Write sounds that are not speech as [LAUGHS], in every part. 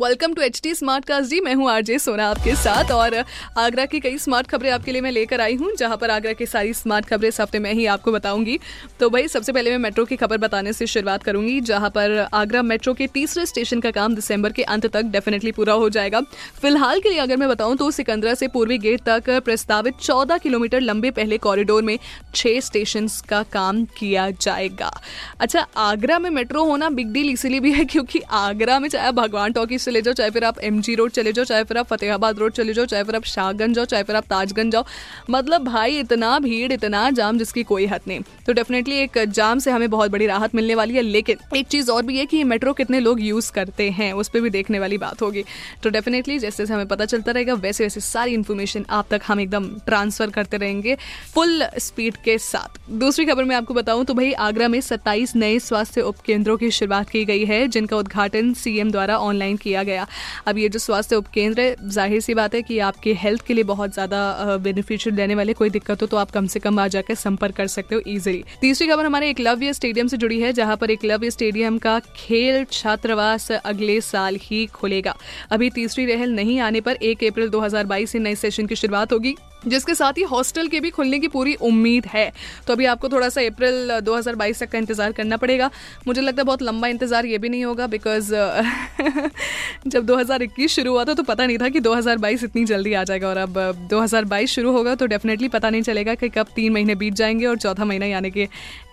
welcome to H T smart cast जी, मैं हूँ RJ सोना आपके साथ और आगरा की कई स्मार्ट खबरें आपके लिए मैं लेकर आई हूँ, जहाँ पर आगरा की सारी स्मार्ट खबरें इस हफ़्ते में ही आपको बताऊँगी। तो भाई, सबसे पहले मैं मेट्रो की खबर बताने से शुरुआत करूँगी, जहाँ पर आगरा मेट्रो के तीसरे स्टेशन का काम दिसंबर के अंत तक डेफिनेटली पूरा हो जाएगा। फ़िलहाल के लिए अगर मैं बताऊँ तो सिकंदरा से पूर्वी गेट तक प्रस्तावित चौदह किलोमीटर लंबे पहले कॉरिडोर में छह स्टेशन का काम किया जाएगा। अच्छा आगरा में मेट्रो होना बिग डील इसीलिए भी है क्योंकि आगरा में चाहे भगवान टॉकी चले जाओ, चाहे फिर आप एमजी रोड चले जाओ, चाहे फिर आप फतेहाबाद रोड चले जाओ, चाहे फिर आप शाहगंज जाओ, चाहे फिर आप ताजगंज जाओ। मतलब भाई, इतना भीड़, इतना जाम जिसकी कोई हद नहीं। तो डेफिनेटली एक जाम से हमें बहुत बड़ी राहत मिलने वाली है। लेकिन एक चीज़ और भी है कि मेट्रो कितने लोग यूज़ करते हैं, उस पर भी देखने वाली बात होगी। तो डेफिनेटली जैसे जैसे हमें पता चलता रहेगा, वैसे वैसे सारी इन्फॉर्मेशन आप तक हम एकदम ट्रांसफ़र करते रहेंगे फुल स्पीड के साथ। दूसरी खबर मैं आपको बताऊँ तो भाई आगरा में 27 नए स्वास्थ्य उपकेंद्रों की शुरुआत की गई है, जिनका उद्घाटन सीएम द्वारा ऑनलाइन किया गया। अब ये जो स्वास्थ्य उपकेंद्र है, ज़ाहिर सी बात है कि आपके हेल्थ के लिए बहुत ज़्यादा बेनिफिशियल देने वाले कोई दिक्कत हो तो आप कम से कम आ जाकर संपर्क कर सकते हो ईजिली तीसरी खबर हमारे एकलव्य स्टेडियम से जुड़ी है, जहाँ पर एकलव्य स्टेडियम का खेल छात्रावास अगले साल ही खुलेगा। अभी तीसरी रहल नहीं आने पर एक अप्रैल 2022 से नए सेशन की शुरुआत होगी। जिसके साथ ही हॉस्टल के भी खुलने की पूरी उम्मीद है। तो अभी आपको थोड़ा सा अप्रैल 2022 तक का इंतज़ार करना पड़ेगा। मुझे लगता है बहुत लंबा इंतज़ार ये भी नहीं होगा बिकॉज़ [LAUGHS] जब 2021 शुरू हुआ था तो पता नहीं था कि 2022 इतनी जल्दी आ जाएगा। और अब 2022 शुरू होगा तो डेफिनेटली पता नहीं चलेगा कि कब तीन महीने बीत जाएँगे और चौथा महीना यानी कि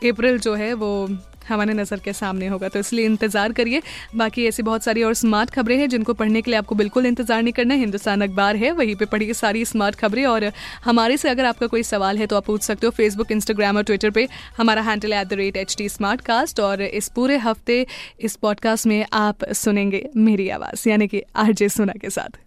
अप्रैल जो है वो हमारे नज़र के सामने होगा। तो इसलिए इंतज़ार करिए। बाकी ऐसी बहुत सारी और स्मार्ट खबरें हैं जिनको पढ़ने के लिए आपको बिल्कुल इंतज़ार नहीं करना हिंदुस्तान अखबार है, वहीं पर पढ़िए सारी स्मार्ट खबरें और हमारे से अगर आपका कोई सवाल है तो आप पूछ सकते हो फेसबुक इंस्टाग्राम और ट्विटर पर हमारा handle at the rate H T और इस पूरे हफ़्ते इस पॉडकास्ट में आप सुनेंगे मेरी आवाज़, यानी कि आरजे सोना के साथ।